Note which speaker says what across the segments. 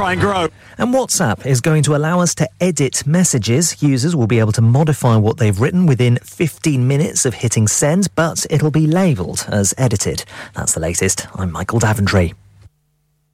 Speaker 1: try and grow.
Speaker 2: And WhatsApp is going to allow us to edit messages. Users will be able to modify what they've written within 15 minutes of hitting send, but it'll be labelled as edited. That's the latest. I'm Michael Daventry.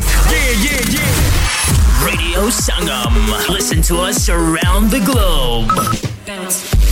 Speaker 3: 456 257
Speaker 4: Yeah, yeah, yeah. Radio Sangam. Listen to us around the globe.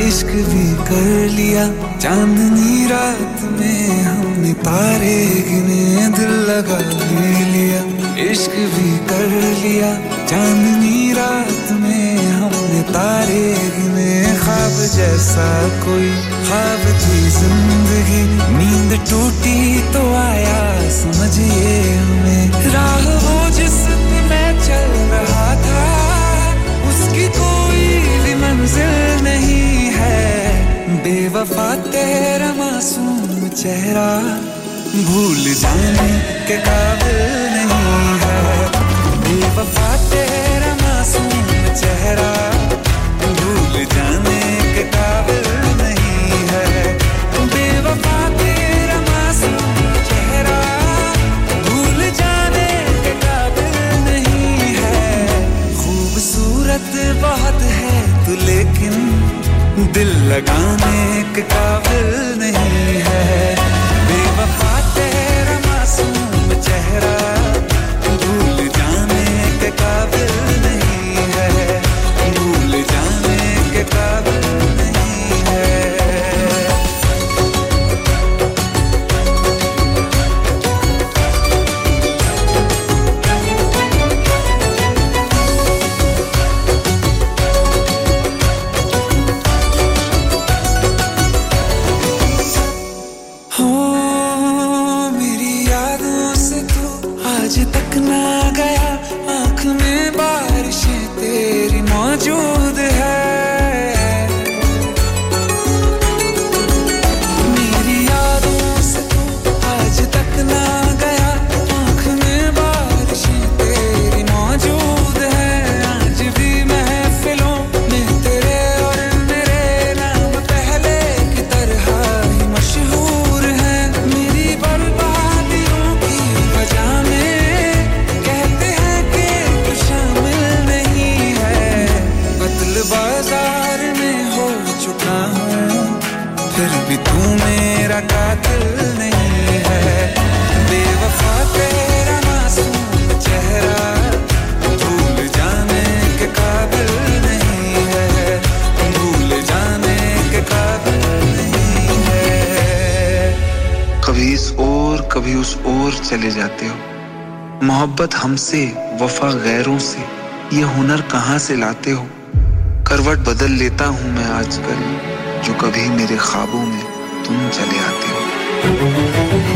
Speaker 5: इश्क भी कर लिया। चांदनी रात में हमने तारे गिने। लगा लिया, इश्क भी कर लिया। चांदनी रात में हमने तारे जैसा कोई ख्वाब थी ज़िंदगी, नींद टूटी तो आया, समझिए हमें। राह वो जिस मैं चल रहा था, उसकी कोई भी मंजिल नहीं है। बेवफा तेरा मासूम चेहरा भूल जाने के काबिल नहीं है। बेवफा तेरा मासूम चेहरा दिल लगाने के काबिल नहीं है। बेवफा तेरा मासूम चेहरा भूल जाने के काबिल
Speaker 6: मोहब्बत हमसे, वफा गैरों से। ये हुनर कहाँ से लाते हो? करवट बदल लेता हूँ मैं आजकल, जो कभी मेरे ख्वाबों में तुम चले आते हो।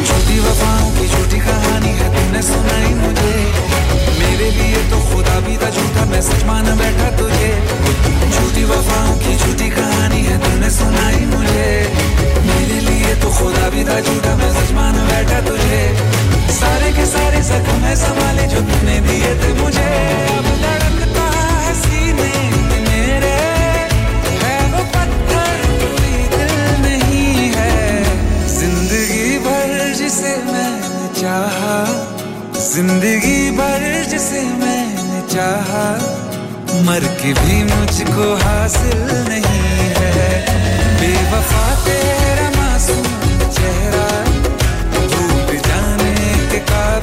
Speaker 5: झूठी वफाओं की झूठी कहानी है तूने सुनाई मुझे। मेरे लिए तो खुदा भी था झूठा, मैं सच मान बैठा तुझे। झूठी वफाओं की झूठी कहानी है तूने सुनाई मुझे। मेरे लिए तो खुदा भी था झूठा, मैं सच मान बैठा तुझे। सारे के सारे जख्म है संभाले जो तूने दिए थे मुझे। अब धड़कता है सीने मेरे। है वो पत्थर दिल नहीं है। ज़िंदगी भर जिसे मैंने चाहा। ज़िंदगी भर जिसे मैंने चाहा। मर के भी मुझको हासिल नहीं है। बेवफा तेरा मासूम चेहरा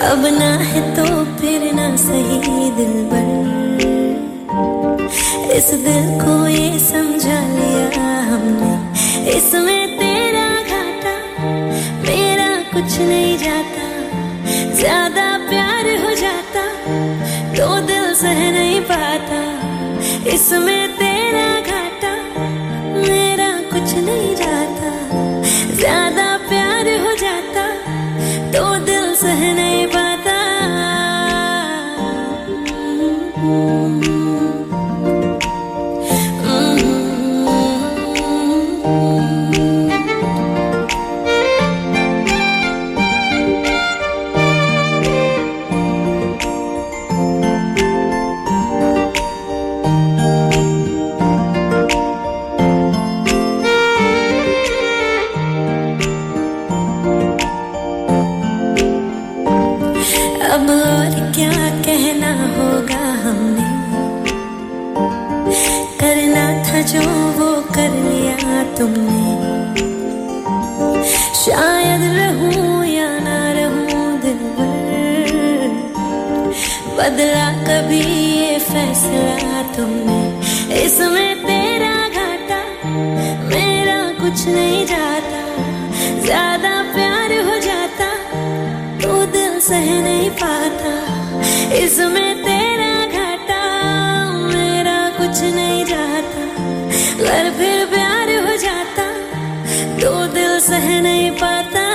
Speaker 7: अब ना है तो फिर ना सही दिल इस दिल को ये समझा लिया हमने। इसमें तेरा घाटा, मेरा कुछ नहीं जाता। ज़्यादा प्यार हो जाता तो दिल सह नहीं पाता। इसमें क्या कहना होगा हमने? करना था जो वो कर लिया तुमने। शायद रहूँ या ना रहूँ दिल भर बदला कभी ये फैसला तुमने। इसमें तेरा घाटा, मेरा कुछ नहीं जाता सह नहीं पाता। इसमें तेरा घाटा, मेरा कुछ नहीं जाता। अगर फिर प्यार हो जाता तो दिल सह नहीं पाता।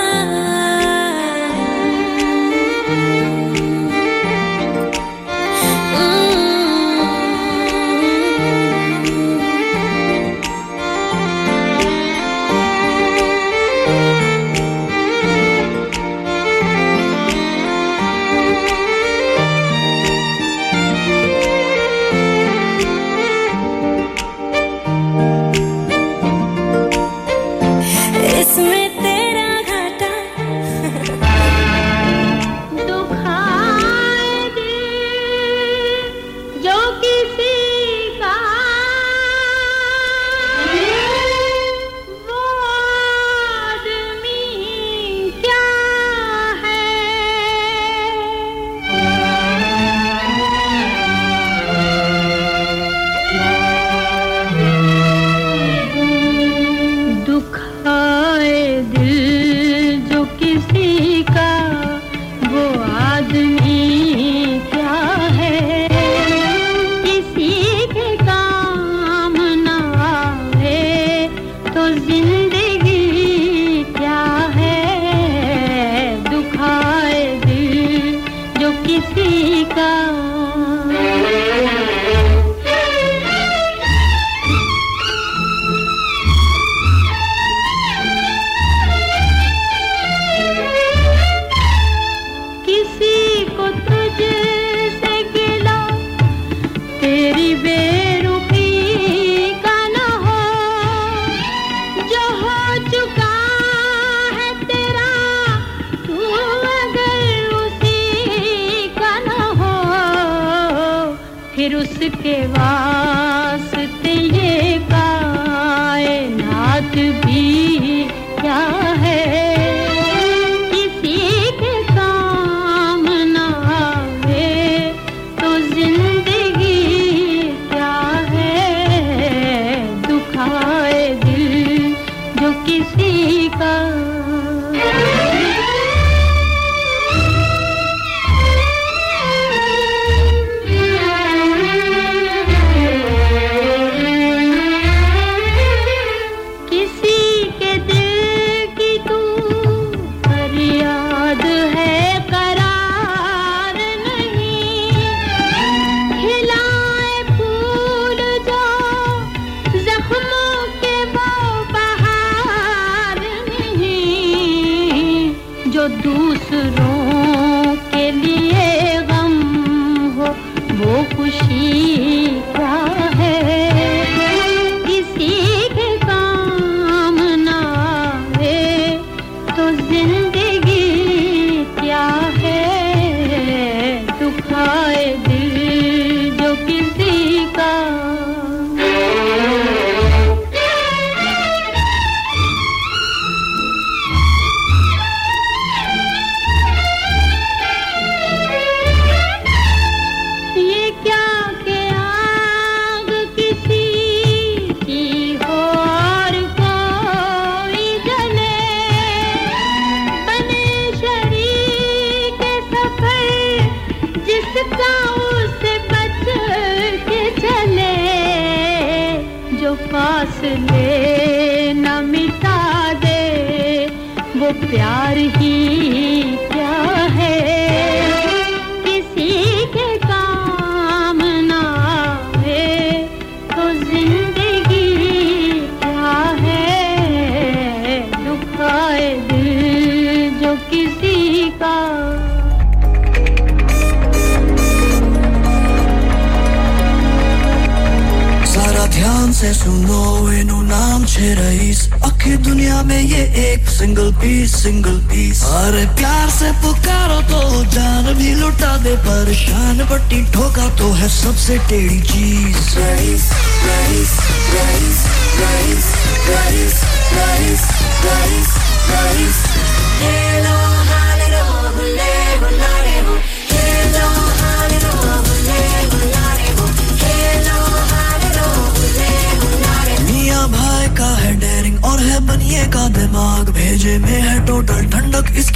Speaker 8: दिन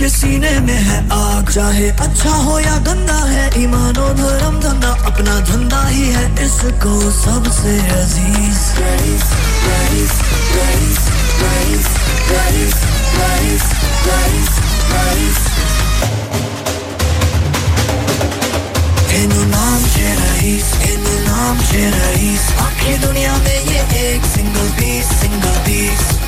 Speaker 8: मेरे सीने में है आग। चाहे अच्छा हो या गंदा है, ईमानो धर्म धंधा अपना धंधा ही है। इसको सबसे अज़ीज़। नाम से रईस तेनु नाम रईस। आखिर दुनिया में ये एक सिंगल पीस सिंगल पीस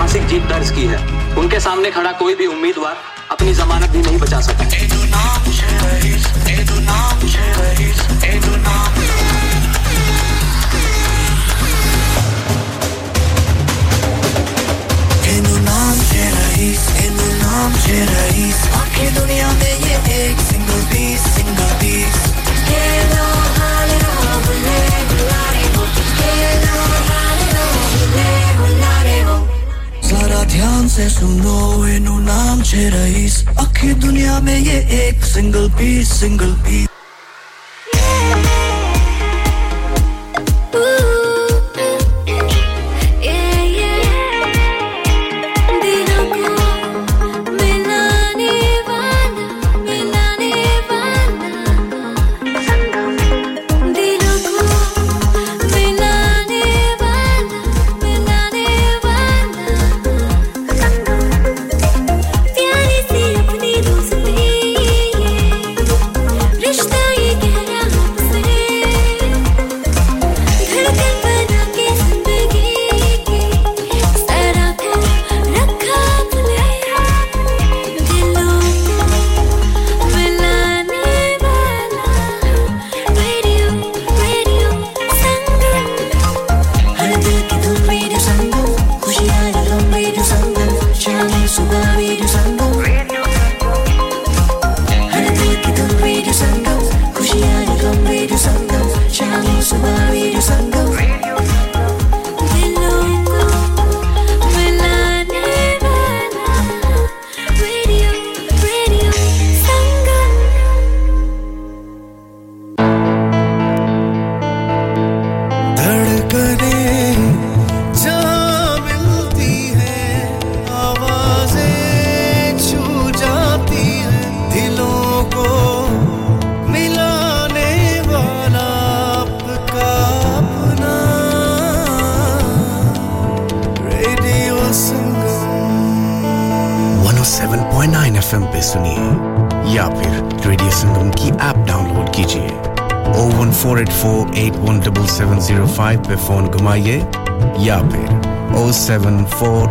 Speaker 9: ऐतिहासिक जीत दर्ज की है। उनके सामने खड़ा कोई भी उम्मीदवार अपनी जमानत भी नहीं बचा सका
Speaker 7: दुनिया में ये एक सिंगल सिंगल जरा ध्यान से सुनो इनु नाम छे रईस। अखी दुनिया में ये एक सिंगल पीस सिंगल पीस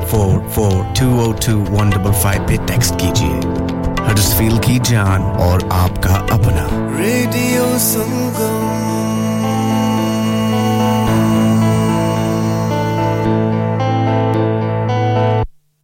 Speaker 3: 07444202155 पे टेक्स्ट कीजिए हडर्सफील्ड की जान और आपका अपना।
Speaker 7: रेडियो संगम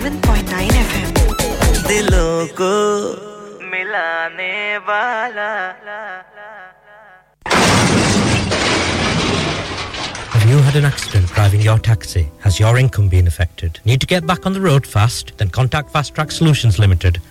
Speaker 10: 107.9 एफएम
Speaker 1: दिलों को मिलाने वाला
Speaker 11: Have you had an accident driving your taxi? Has your income been affected? Need to get back on the road fast? Then contact Fast Track Solutions Limited,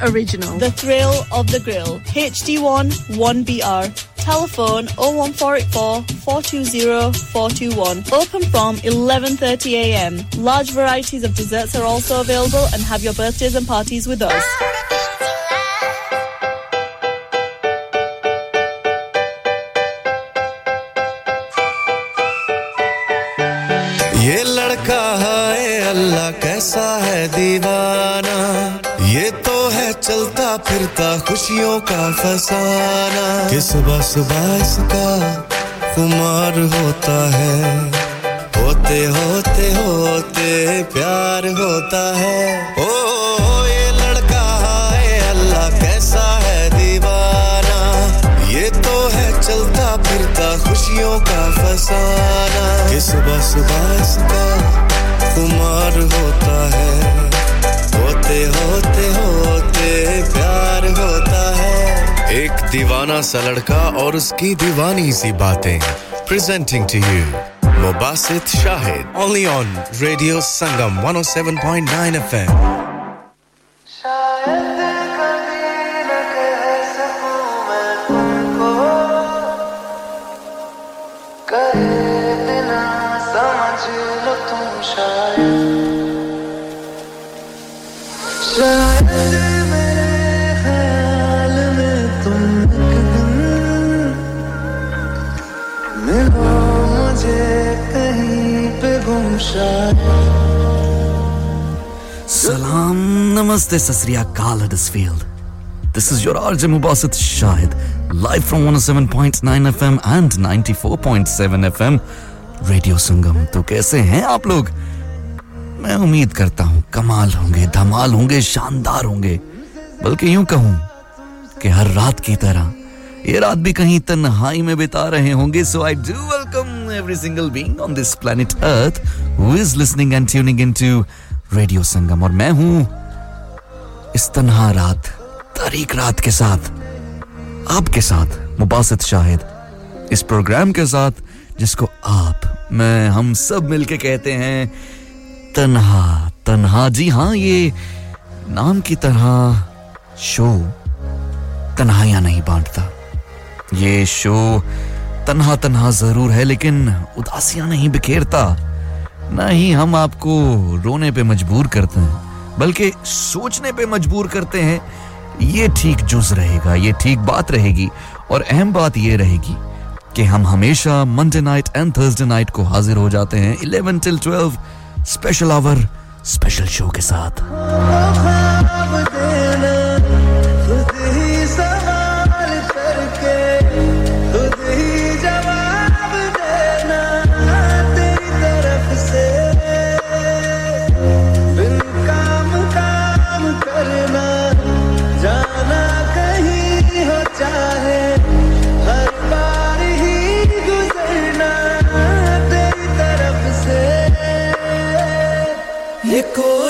Speaker 12: Original. The thrill of the grill. HD1 1BR. Telephone 01484 420 421. Open from 11:30 a.m. Large varieties of desserts are also available and have your birthdays and parties with us.
Speaker 13: ये लड़का है अल्लाह कैसा है दीवाना ये तो है चलता फिरता खुशियों का फसाना। कि सुबह सुबह इसका खुमार होता है। होते होते होते प्यार होता है। ओ, ओ ये लड़का है अल्लाह कैसा है दीवाना। ये तो है चलता फिरता खुशियों का फसाना। कि सुबह सुबह इसका खुमार होता है। होते होते होते प्यार होता है। एक दीवाना सा लड़का और उसकी दीवानी सी बातें। Presenting to you Mubasit Shahid only on radio Sangam 107.9 FM
Speaker 1: शायद
Speaker 14: Salam, namaste, sasriyakal, Huddersfield. This is your RJ Mubasit Shahid, live from 107.9 FM and 94.7 FM, Radio Sangam. तो कैसे हैं आप लोग मैं उम्मीद करता हूँ कमाल होंगे धमाल होंगे शानदार होंगे बल्कि यूँ कहूँ कि हर रात की तरह ये रात भी कहीं तन्हाई में बिता रहे होंगे so I do welcome every single being on this planet earth who is listening and tuning into radio Sangam और मैं हूँ इस तनहा रात, तारीख रात के साथ, आपके साथ मुबासित शाहिद। इस प्रोग्राम के साथ, जिसको आप, मैं, हम सब मिलके कहते हैं, तनहा तनहा। जी हाँ ये नाम की तरह शो तन्हाइयाँ नहीं बांटता। ये शो तनहा तनहा ज़रूर है, लेकिन उदासियाँ नहीं बिखेरता। ना ही हम आपको रोने पे मजबूर करते हैं, बल्कि सोचने पे मजबूर करते हैं, ये ठीक जुज रहेगा, ये ठीक बात रहेगी, और अहम बात ये रहेगी कि हम हमेशा Monday night and Thursday night को हाजिर हो जाते हैं 11 till 12 special hour special show के साथ।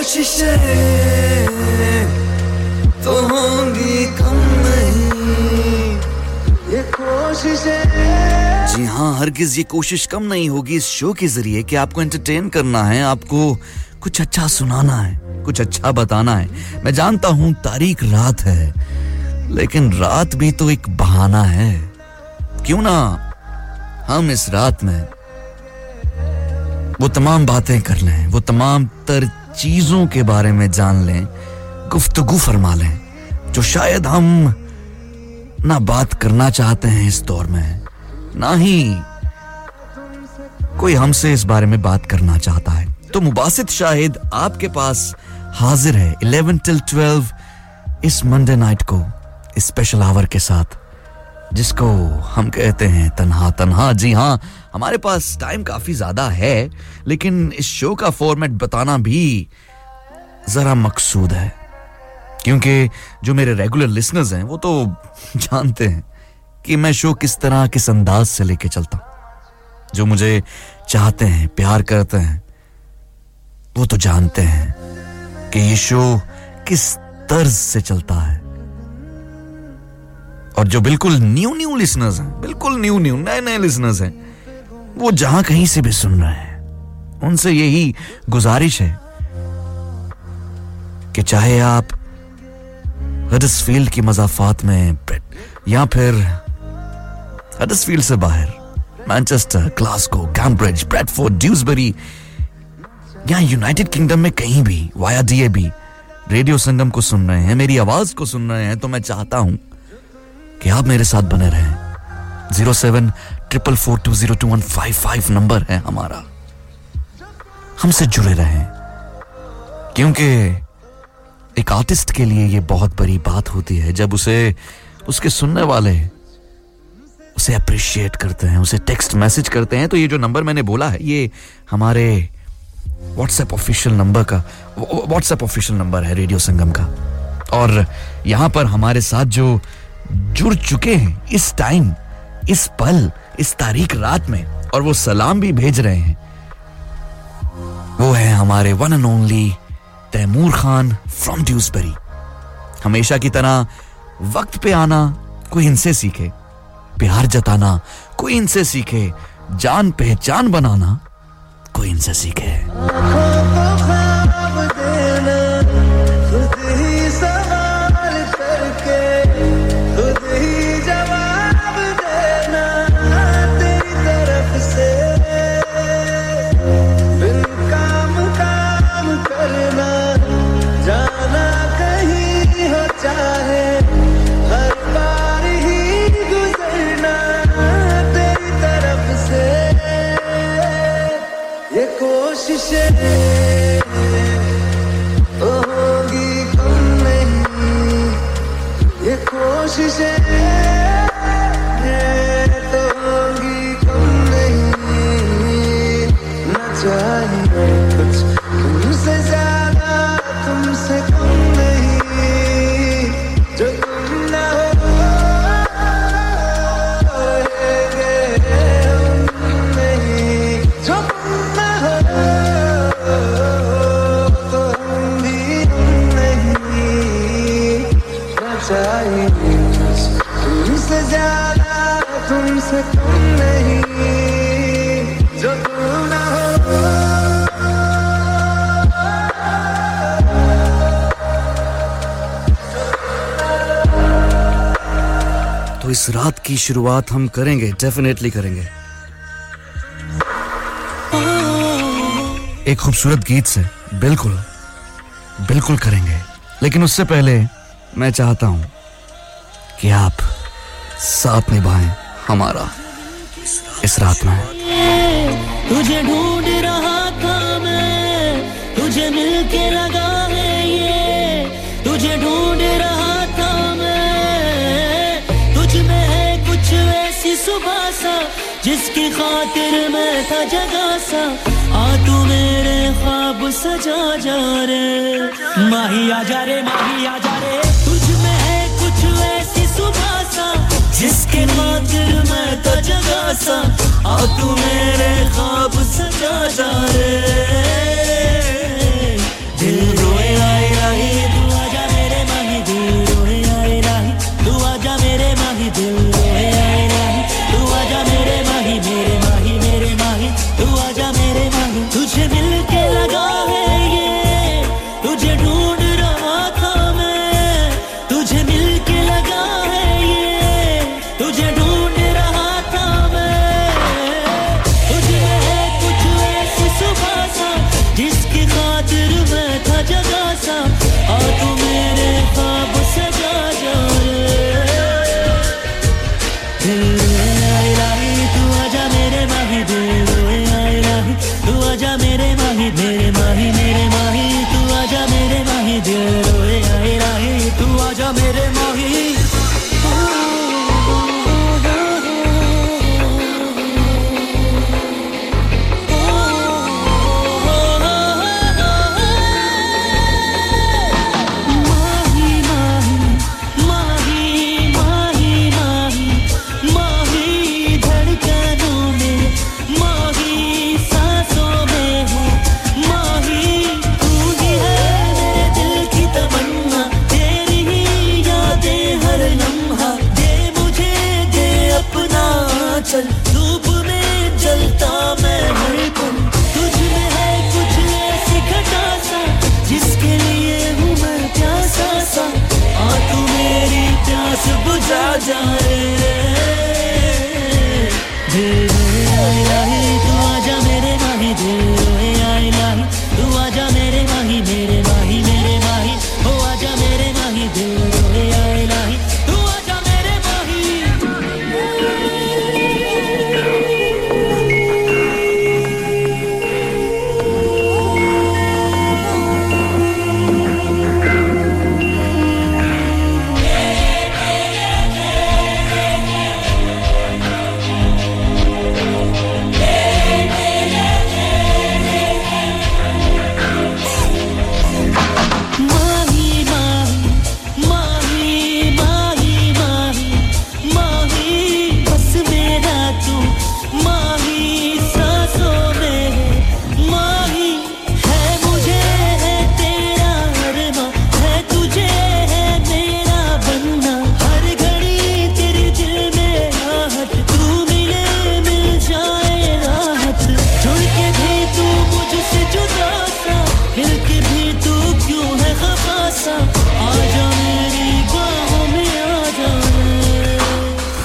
Speaker 8: कोशिशें तो होंगी कम
Speaker 14: जी हाँ हरगिज ये कोशिश कम नहीं होगी इस शो के ज़रिए कि आपको एंटरटेन करना है, आपको कुछ अच्छा सुनाना है, कुछ अच्छा बताना है। मैं जानता हूँ तारीख रात है, लेकिन रात भी तो एक बहाना है। क्यों ना हम इस रात में वो तमाम बातें कर लें, वो तमाम तर चीज़ों के बारे में जान लें, गुफ्तगु फरमा लें, जो शायद हम ना बात करना चाहते हैं इस दौर में। ना ही कोई हमसे इस बारे में बात करना चाहता है। तो मुबासित शाहिद आपके पास हाजिर है 11 टिल 12 इस मंडे नाइट को स्पेशल आवर के साथ। जिसको हम कहते हैं तन्हा तन्हा। जी हाँ हमारे पास टाइम काफ़ी ज़्यादा है, लेकिन इस शो का फॉर्मेट बताना भी जरा मकसूद है। क्योंकि जो मेरे रेगुलर लिसनर्स हैं, वो तो जानते हैं कि मैं शो किस तरह, किस अंदाज से लेके चलता हूँ। जो मुझे चाहते हैं, प्यार करते हैं, वो तो जानते हैं कि ये शो किस तर्ज से चलता है। और जो बिल्कुल न्यू न्यू लिसनर्स हैं, बिल्कुल न्यू न्यू, नए नए लिसनर्स हैं, वो जहाँ कहीं से भी सुन रहे हैं, उनसे यही गुजारिश है कि चाहे आप हडसफील्ड की मजाफात में या फिर हडसफील्ड से बाहर Manchester Glasgow Cambridge Bradford Dewsbury या यूनाइटेड किंगडम में कहीं भी वाया डीए भी रेडियो संगम को सुन रहे हैं, मेरी आवाज़ को सुन रहे हैं तो मैं चाहता हूँ कि आप मेरे साथ बने रहें। Zero seven, triple four, two zero two one, five five number है हमारा। हमसे जुड़े रहें। क्योंकि एक आर्टिस्ट के लिए ये बहुत बड़ी बात होती है, जब उसे, उसके सुनने वाले उसे अप्रिशिएट करते हैं, उसे टेक्स्ट मैसेज करते हैं तो ये जो नंबर मैंने बोला है, ये हमारे व्हाट्सएप ऑफिशियल नंबर का व्हाट्सएप ऑफिशियल नंबर है रेडियो संगम का। और यहाँ पर हमारे साथ जो जुड़ चुके हैं इस टाइम इस पल, इस तारीख रात में, और वो सलाम भी भेज रहे हैं। वो है हमारे one and only Taimur Khan from Dewsbury हमेशा की तरह वक्त पे आना कोई इनसे सीखे, प्यार जताना कोई इनसे सीखे, जान पहचान बनाना कोई इनसे सीखे। इस रात की शुरुआत हम करेंगे डेफिनेटली करेंगे। एक खूबसूरत गीत से बिल्कुल बिल्कुल करेंगे। लेकिन उससे पहले मैं चाहता हूँ कि आप साथ निभाएँ हमारा इस रात में।
Speaker 1: तुझे ढूंढ रहा था मैं, तुझे मिल के जिसकी खातिर मैं था जगा सा आ तू मेरे ख्वाब सजा जा रे। माही आ जा रे, माही आ जा रे, तुझ में है कुछ ऐसी सुबह सा, जिसके खातिर मैं तो जगा सा आ तू मेरे ख्वाब सजा जा रे।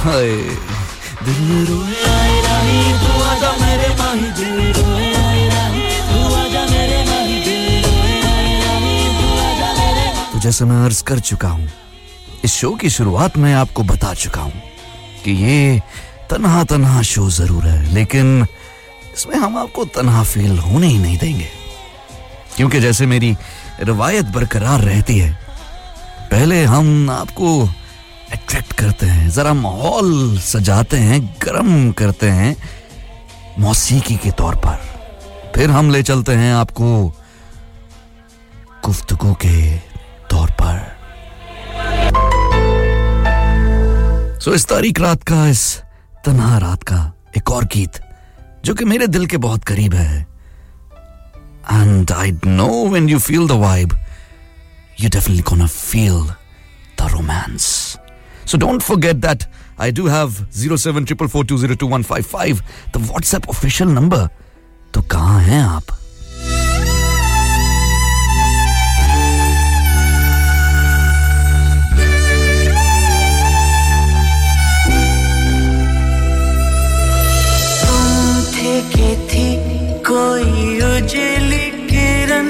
Speaker 1: दिल तो
Speaker 14: जैसे मैं अर्ज़ कर चुका हूँ, इस शो की शुरुआत में आपको बता चुका हूँ कि ये तन्हा तन्हा शो ज़रूर है, लेकिन इसमें हम आपको तन्हा फील होने ही नहीं देंगे। क्योंकि जैसे मेरी रिवायत बरकरार रहती है, पहले हम आपको अट्रैक्ट करते हैं। जरा माहौल सजाते हैं, गर्म करते हैं मौसीकी के तौर पर। फिर हम ले चलते हैं आपको गुफ्तगू के तौर पर। सो इस तारीख रात का, इस तन्हा रात का एक और गीत, जो कि मेरे दिल के बहुत करीब है। And I know when you feel the vibe you definitely gonna feel the romance. So don't forget that I do have zero seven triple four two zero two one five five the WhatsApp official number तो कहाँ हैं आप?
Speaker 1: कोई उजली किरण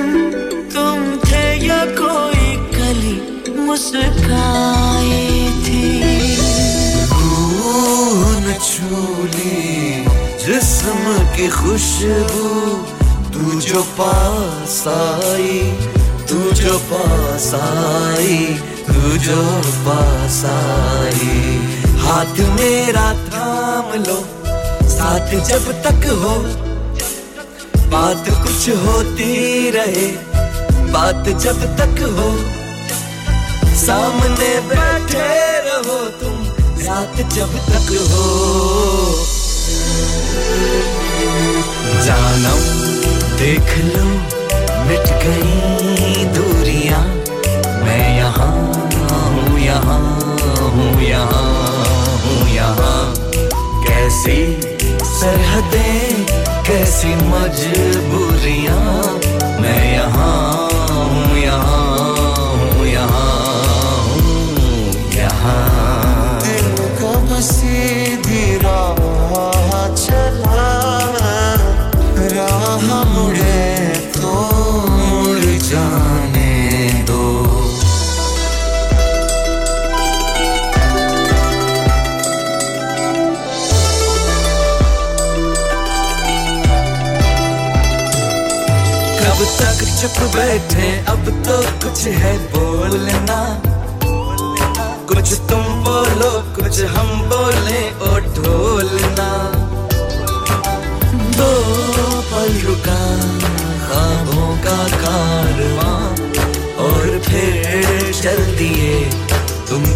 Speaker 1: तुम थे या कोई कली मुस्कान
Speaker 13: छूली जिस्म की खुशबू, तू जो पास आई, तू जो पास आई, तू जो पास आई। हाथ मेरा थाम लो, साथ जब तक हो, बात कुछ होती रहे, बात जब तक हो, सामने बैठे रहो तुम। साथ जब तक हो। जानम देख लो, मिट गई दूरियाँ। मैं यहाँ हूँ यहाँ हूँ यहाँ हूँ, यहाँ। कैसी सरहदें, कैसी मजबूरियाँ। मैं यहाँ हूँ, यहाँ सीधी राह चला राह मुड़े तो मुड़ जाने दो। कब तक चुप बैठे, अब तो कुछ है बोलना। कुछ तुम बोलो, कुछ हम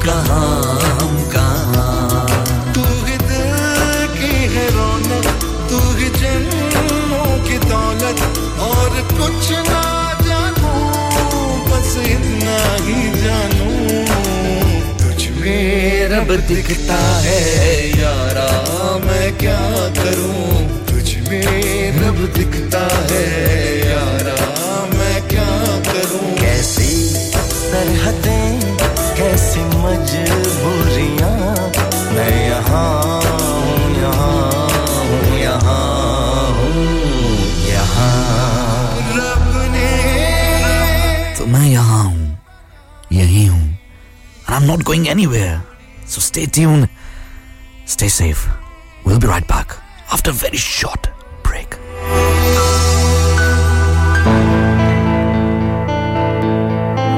Speaker 13: कहाँ हम तू ही दिल की है रौनक, तू ही जन्मों की दौलत, और कुछ ना जानू, बस इतना ही जानू। तुझ में रब दिखता है, यारा, मैं क्या करूँ? तुझ में रब दिखता है।
Speaker 14: not going anywhere. So stay tuned, stay safe. We'll be right back after a very short break.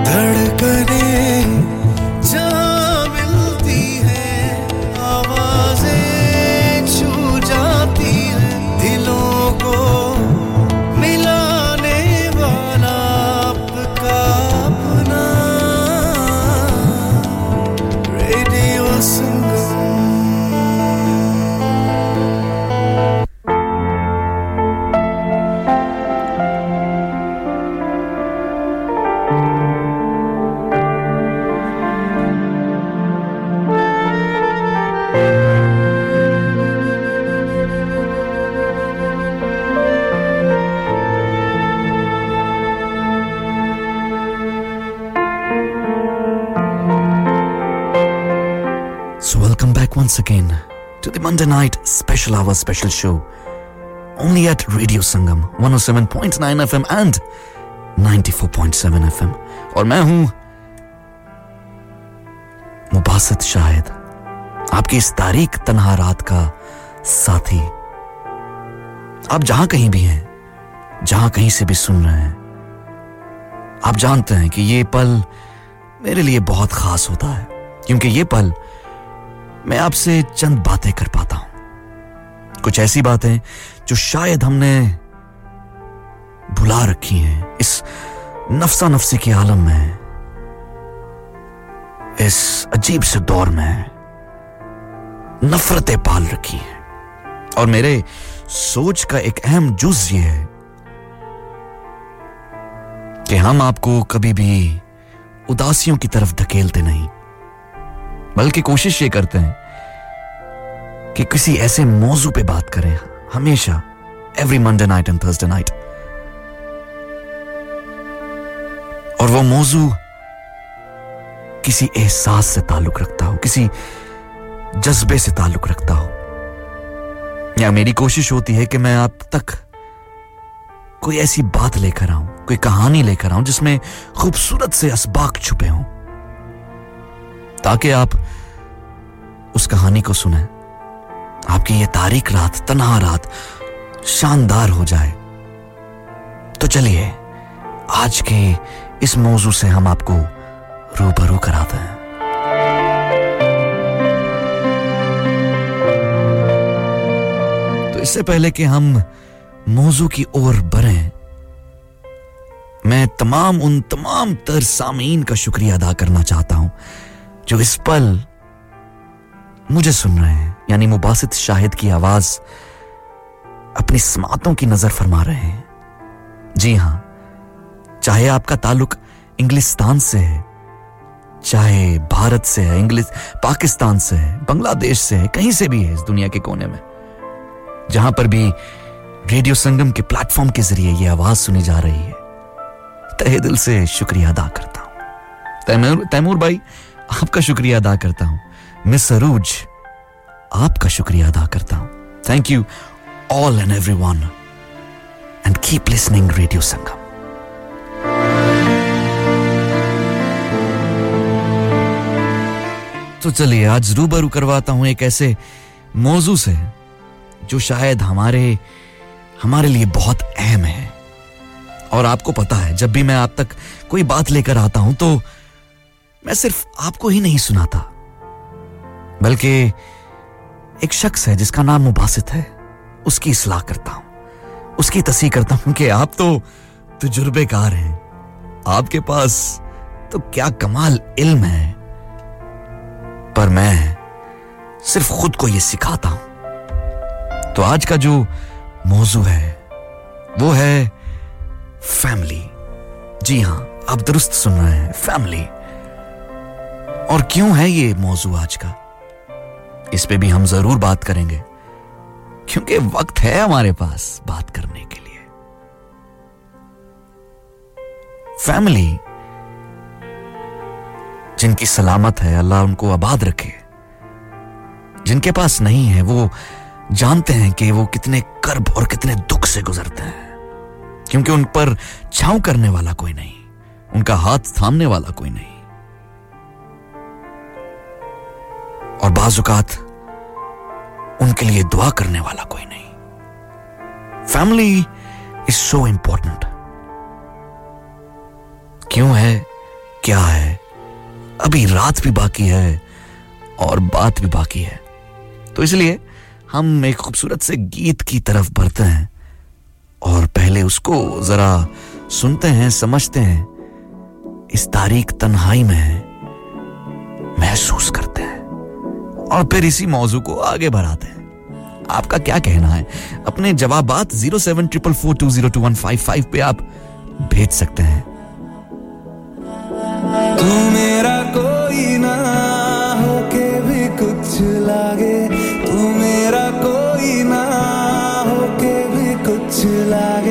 Speaker 13: धड़कने
Speaker 14: Monday night special hour special show. Only at Radio Sangam 107.9 FM and 94.7 FM. और मैं हूँ मुबासत शाहिद आपकी इस तारीख तनहा रात का साथी आप जहाँ कहीं भी हैं, जहाँ कहीं से भी सुन रहे हैं, आप जानते हैं कि ये पल मेरे लिए बहुत खास होता है, क्योंकि ये पल मैं आपसे चंद बातें कर पाता हूँ। कुछ ऐसी बातें जो शायद हमने भुला रखी हैं। इस नफसा नफसी के आलम में, इस अजीब से दौर में नफरतें पाल रखी हैं। और मेरे सोच का एक अहम जुज ये है कि हम आपको कभी भी उदासियों की तरफ़ धकेलते नहीं। बल्कि कोशिश ये करते हैं कि किसी ऐसे मौजू पे बात करें। हमेशा every Monday night and Thursday night और वो मौजू किसी एहसास से ताल्लुक रखता हो, किसी जज्बे से ताल्लुक रखता हो। या मेरी कोशिश होती है कि मैं आप तक कोई ऐसी बात लेकर आऊँ, कोई कहानी लेकर आऊँ जिसमें खूबसूरत से असबाक छुपे हों। ताकि आप उस कहानी को सुने। आपकी ये तारीख रात, तनहा रात शानदार हो जाए। तो चलिए, आज के इस मौजू से हम आपको रूबरू कराते हैं। तो इससे पहले कि हम मौजू की ओर बढ़ें, मैं तमाम उन तमाम तर सामीन का शुक्रिया अदा करना चाहता हूँ। जो इस पल मुझे सुन रहे हैं, यानी मुबासित शाहिद की आवाज़, अपनी समातों की नज़र फरमा रहे हैं। जी हाँ, चाहे आपका ताल्लुक इंग्लिस्तान से है, चाहे भारत से है इंग्लिश पाकिस्तान से है, बांग्लादेश से है, कहीं से भी है इस दुनिया के कोने में, जहाँ पर भी रेडियो संगम के प्लेटफॉर्म के ज़रिए यह आवाज़ सुनी जा रही है, तहे दिल से शुक्रिया अदा करता हूँ। तैमूर तैमूर भाई आपका शुक्रिया अदा करता हूँ। मिस अरूज आपका शुक्रिया अदा करता हूँ। Thank you all and everyone and keep listening radio Sangam तो चलिए, आज रूबरू करवाता हूँ एक ऐसे मौजू से, जो शायद हमारे हमारे लिए बहुत अहम है। और आपको पता है, जब भी मैं आप तक कोई बात लेकर आता हूँ तो मैं सिर्फ़ आपको ही नहीं सुनाता, बल्कि एक शख्स है जिसका नाम मुबासित है। उसकी इसलाह करता हूँ, उसकी तसी करता हूँ कि आप तो तजुर्बेकार हैं। आपके पास तो क्या कमाल इल्म है। पर मैं सिर्फ़ खुद को यह सिखाता हूँ। तो आज का जो मौजू है, वो है फैमिली। जी हाँ, आप दुरुस्त सुन रहे हैं फैमिली। और क्यों है ये मौजू आज का? इस पे भी हम ज़रूर बात करेंगे। क्योंकि वक्त है हमारे पास बात करने के लिए। फैमिली, जिनकी सलामत है, अल्लाह उनको आबाद रखे। जिनके पास नहीं है, वो जानते हैं कि वो कितने कर्ब और कितने दुख से गुजरते हैं। क्योंकि उन पर छाव करने वाला कोई नहीं, उनका हाथ थामने वाला कोई नहीं। और बाजुकात उनके लिए दुआ करने वाला कोई नहीं। फैमिली इज़ सो इंपॉर्टेंट क्यों है? क्या है? अभी रात भी बाकी है और बात भी बाकी है। तो इसलिए हम एक खूबसूरत से गीत की तरफ़ बढ़ते हैं और पहले उसको जरा सुनते हैं, समझते हैं। इस तारीख तन्हाई में महसूस करते और फिर इसी मौजू को आगे बढ़ाते हैं। आपका क्या कहना है? अपने जवाबात zero seven triple four two zero two one five five पे आप भेज सकते हैं।
Speaker 5: तू मेरा कोई ना भी कुछ लागे। तू मेरा कोई ना भी कुछ लागे।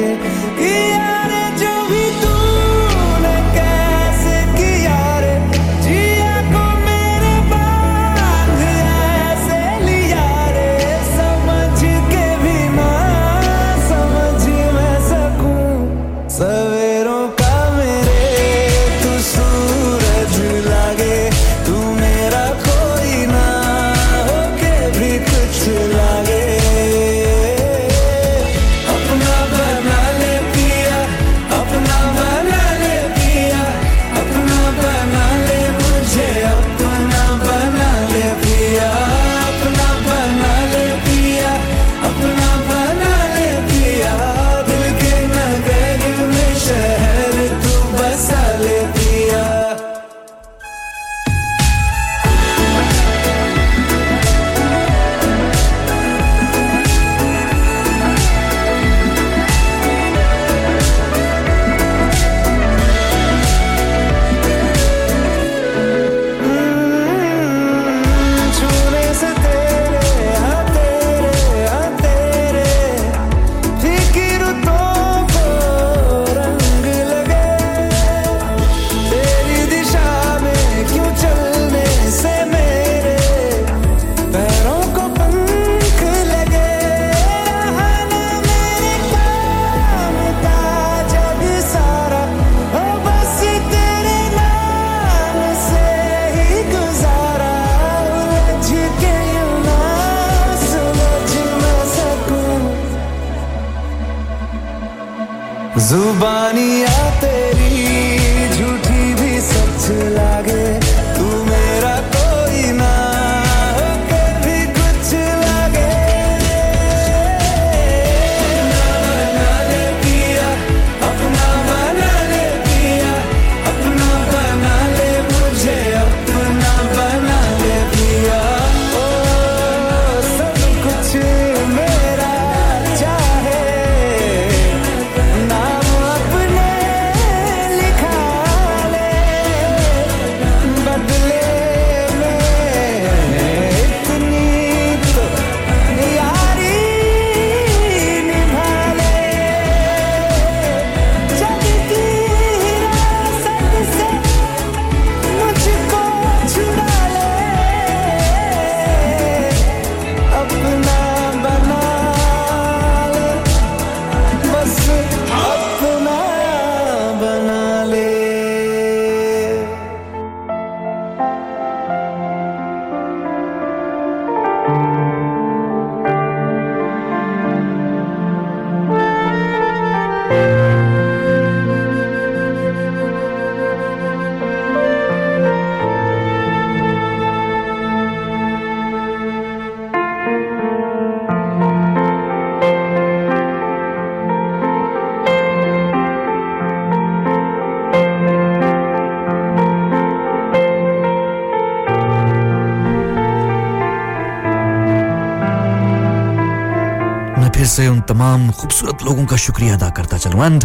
Speaker 14: तमाम खूबसूरत लोगों का शुक्रिया अदा करता चलूँ। एंड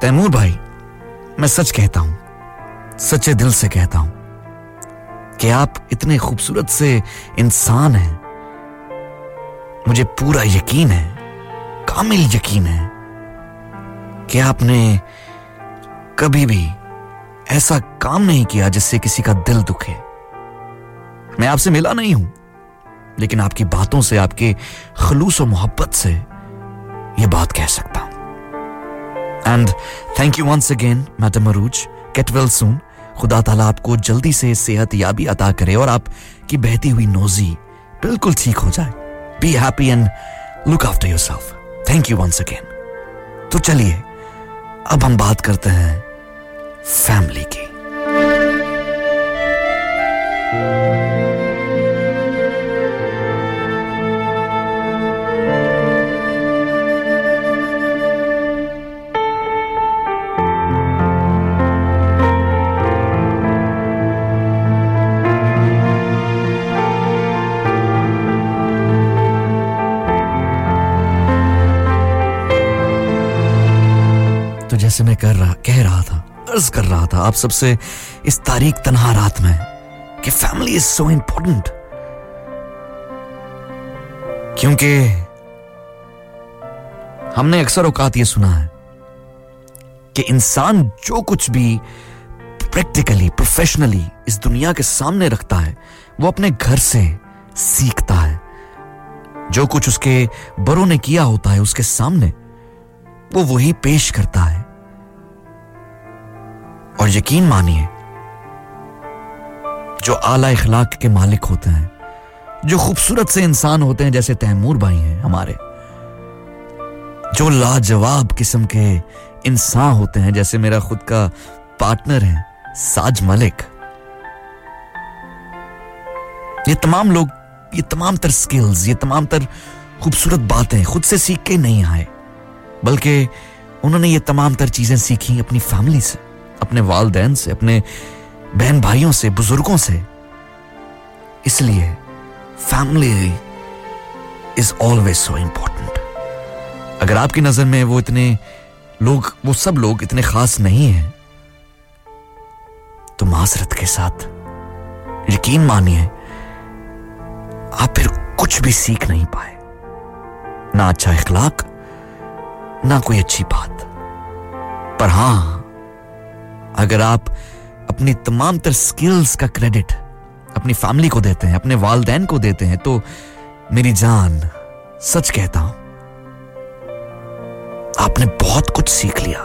Speaker 14: तैमूर भाई, मैं सच कहता हूँ, सच्चे दिल से कहता हूँ कि आप इतने खूबसूरत से इंसान हैं। मुझे पूरा यकीन है, कामिल यकीन है कि आपने कभी भी ऐसा काम नहीं किया जिससे किसी का दिल दुखे। मैं आपसे मिला नहीं हूँ लेकिन आपकी बातों से, आपके खलूस और मोहब्बत से यह बात कह सकता हूँ। And thank you once again madam Arooj get well soon खुदा ताला आपको जल्दी से सेहत याबी अता करे और आपकी बहती हुई नोजी बिल्कुल ठीक हो जाए। Be happy and look after yourself thank you once again तो चलिए, अब हम बात करते हैं फैमिली की। जैसे मैं कर रहा, कह रहा था, अर्ज़ कर रहा था, आप सबसे इस तारीख तनहा रात में कि फैमिली इज़ सो इंपॉर्टेंट क्योंकि हमने अक्सर औकात ये सुना है कि इंसान जो कुछ भी प्रैक्टिकली प्रोफेशनली इस दुनिया के सामने रखता है, वो अपने घर से सीखता है। जो कुछ उसके बड़ों ने किया होता है उसके सामने, वो वही पेश करता है। और यकीन मानिए, जो आला इखलाक के मालिक होते हैं, जो खूबसूरत से इंसान होते हैं, जैसे तैमूर भाई हैं हमारे, जो लाजवाब किस्म के इंसान होते हैं, जैसे मेरा खुद का पार्टनर है, साज मलिक। ये तमाम लोग, ये तमाम तर स्किल्स ये तमाम तर खूबसूरत बातें खुद से सीख के नहीं आए, बल्कि उन्होंने ये तमाम तर चीज़ें सीखी अपनी फैमिली से। अपने वालदेन से, अपने बहन भाइयों से, बुज़ुर्गों से। इसलिए family is always so important अगर आपकी नज़र में वो इतने लोग, वो सब लोग इतने खास नहीं हैं तो माजरत के साथ यकीन मानिए, आप फिर कुछ भी सीख नहीं पाए। ना अच्छा इखलाक, ना कोई अच्छी बात। पर हाँ अगर आप अपनी तमाम तर स्किल्स का क्रेडिट अपनी फैमिली को देते हैं, अपने वालदेन को देते हैं तो मेरी जान सच कहता हूँ, आपने बहुत कुछ सीख लिया।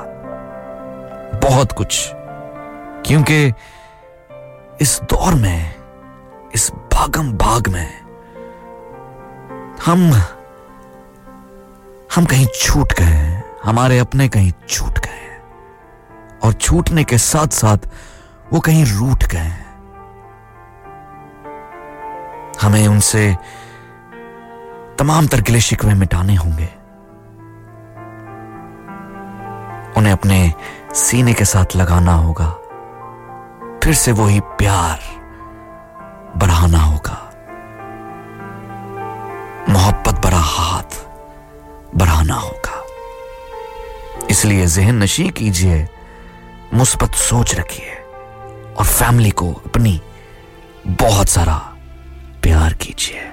Speaker 14: बहुत कुछ। क्योंकि इस दौर में, इस भागम भाग में हम हम कहीं छूट गए हमारे अपने कहीं छूट गए और छूटने के साथ साथ वो कहीं रूठ गए। हैं हमें उनसे तमाम तरकिले शिकवे मिटाने होंगे। उन्हें अपने सीने के साथ लगाना होगा। फिर से वही प्यार बढ़ाना होगा। मोहब्बत बड़ा हाथ बढ़ाना होगा। इसलिए जहन नशी कीजिए। मुस्बत सोच रखिए और फैमिली को अपनी बहुत सारा प्यार कीजिए।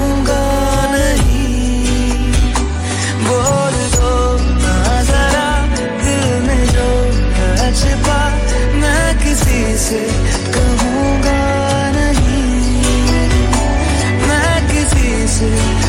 Speaker 1: to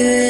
Speaker 1: good.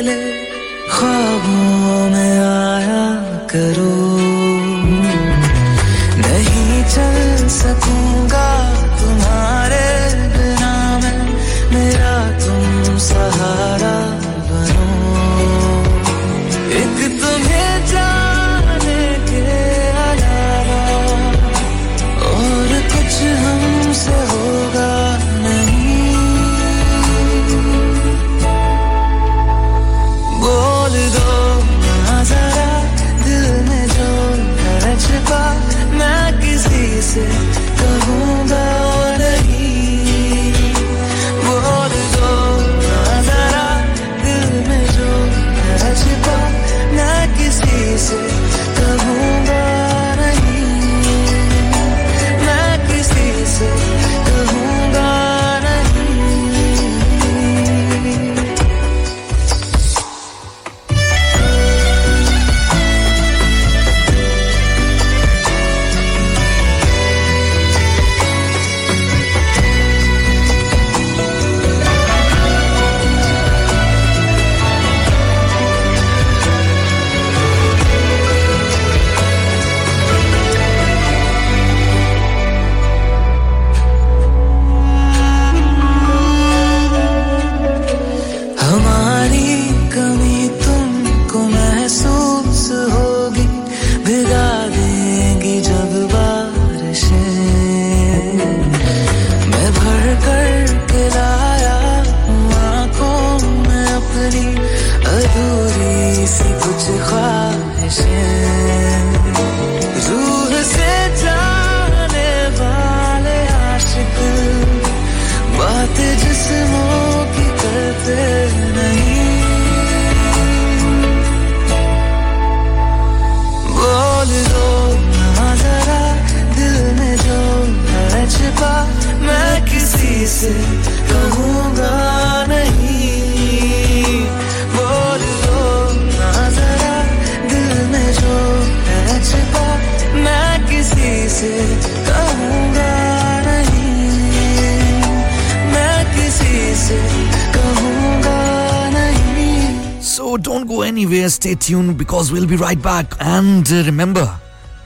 Speaker 7: So don't go anywhere. Stay tuned because we'll be right back. And uh, remember,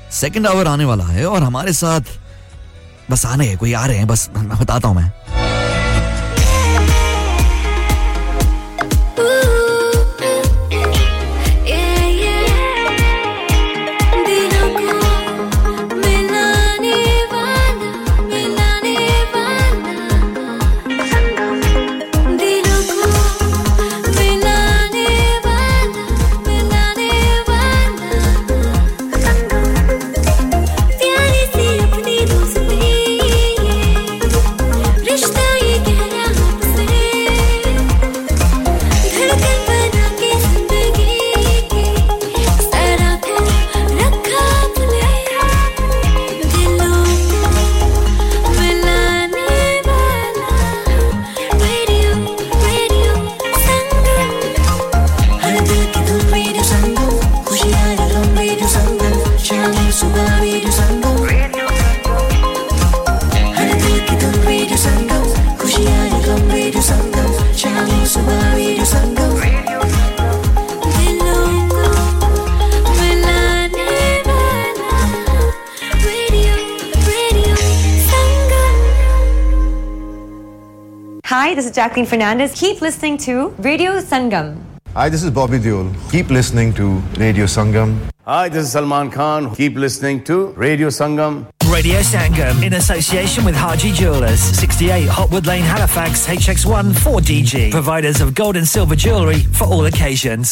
Speaker 7: second hour आने वाला है और हमारे साथ बस आने हैं कोई आ रहे हैं बस मैं बताता हूँ मैं
Speaker 15: Hi, this is Jacqueline Fernandez. Keep listening to Radio Sangam.
Speaker 16: Hi, this is Bobby Deol. Keep listening to Radio Sangam.
Speaker 17: Hi, this is Salman Khan. Keep listening to Radio Sangam.
Speaker 4: Radio Sangam in association with Haji Jewelers, 68 Hotwood Lane, Halifax, HX1 4DG. Providers of gold and silver jewellery for all occasions.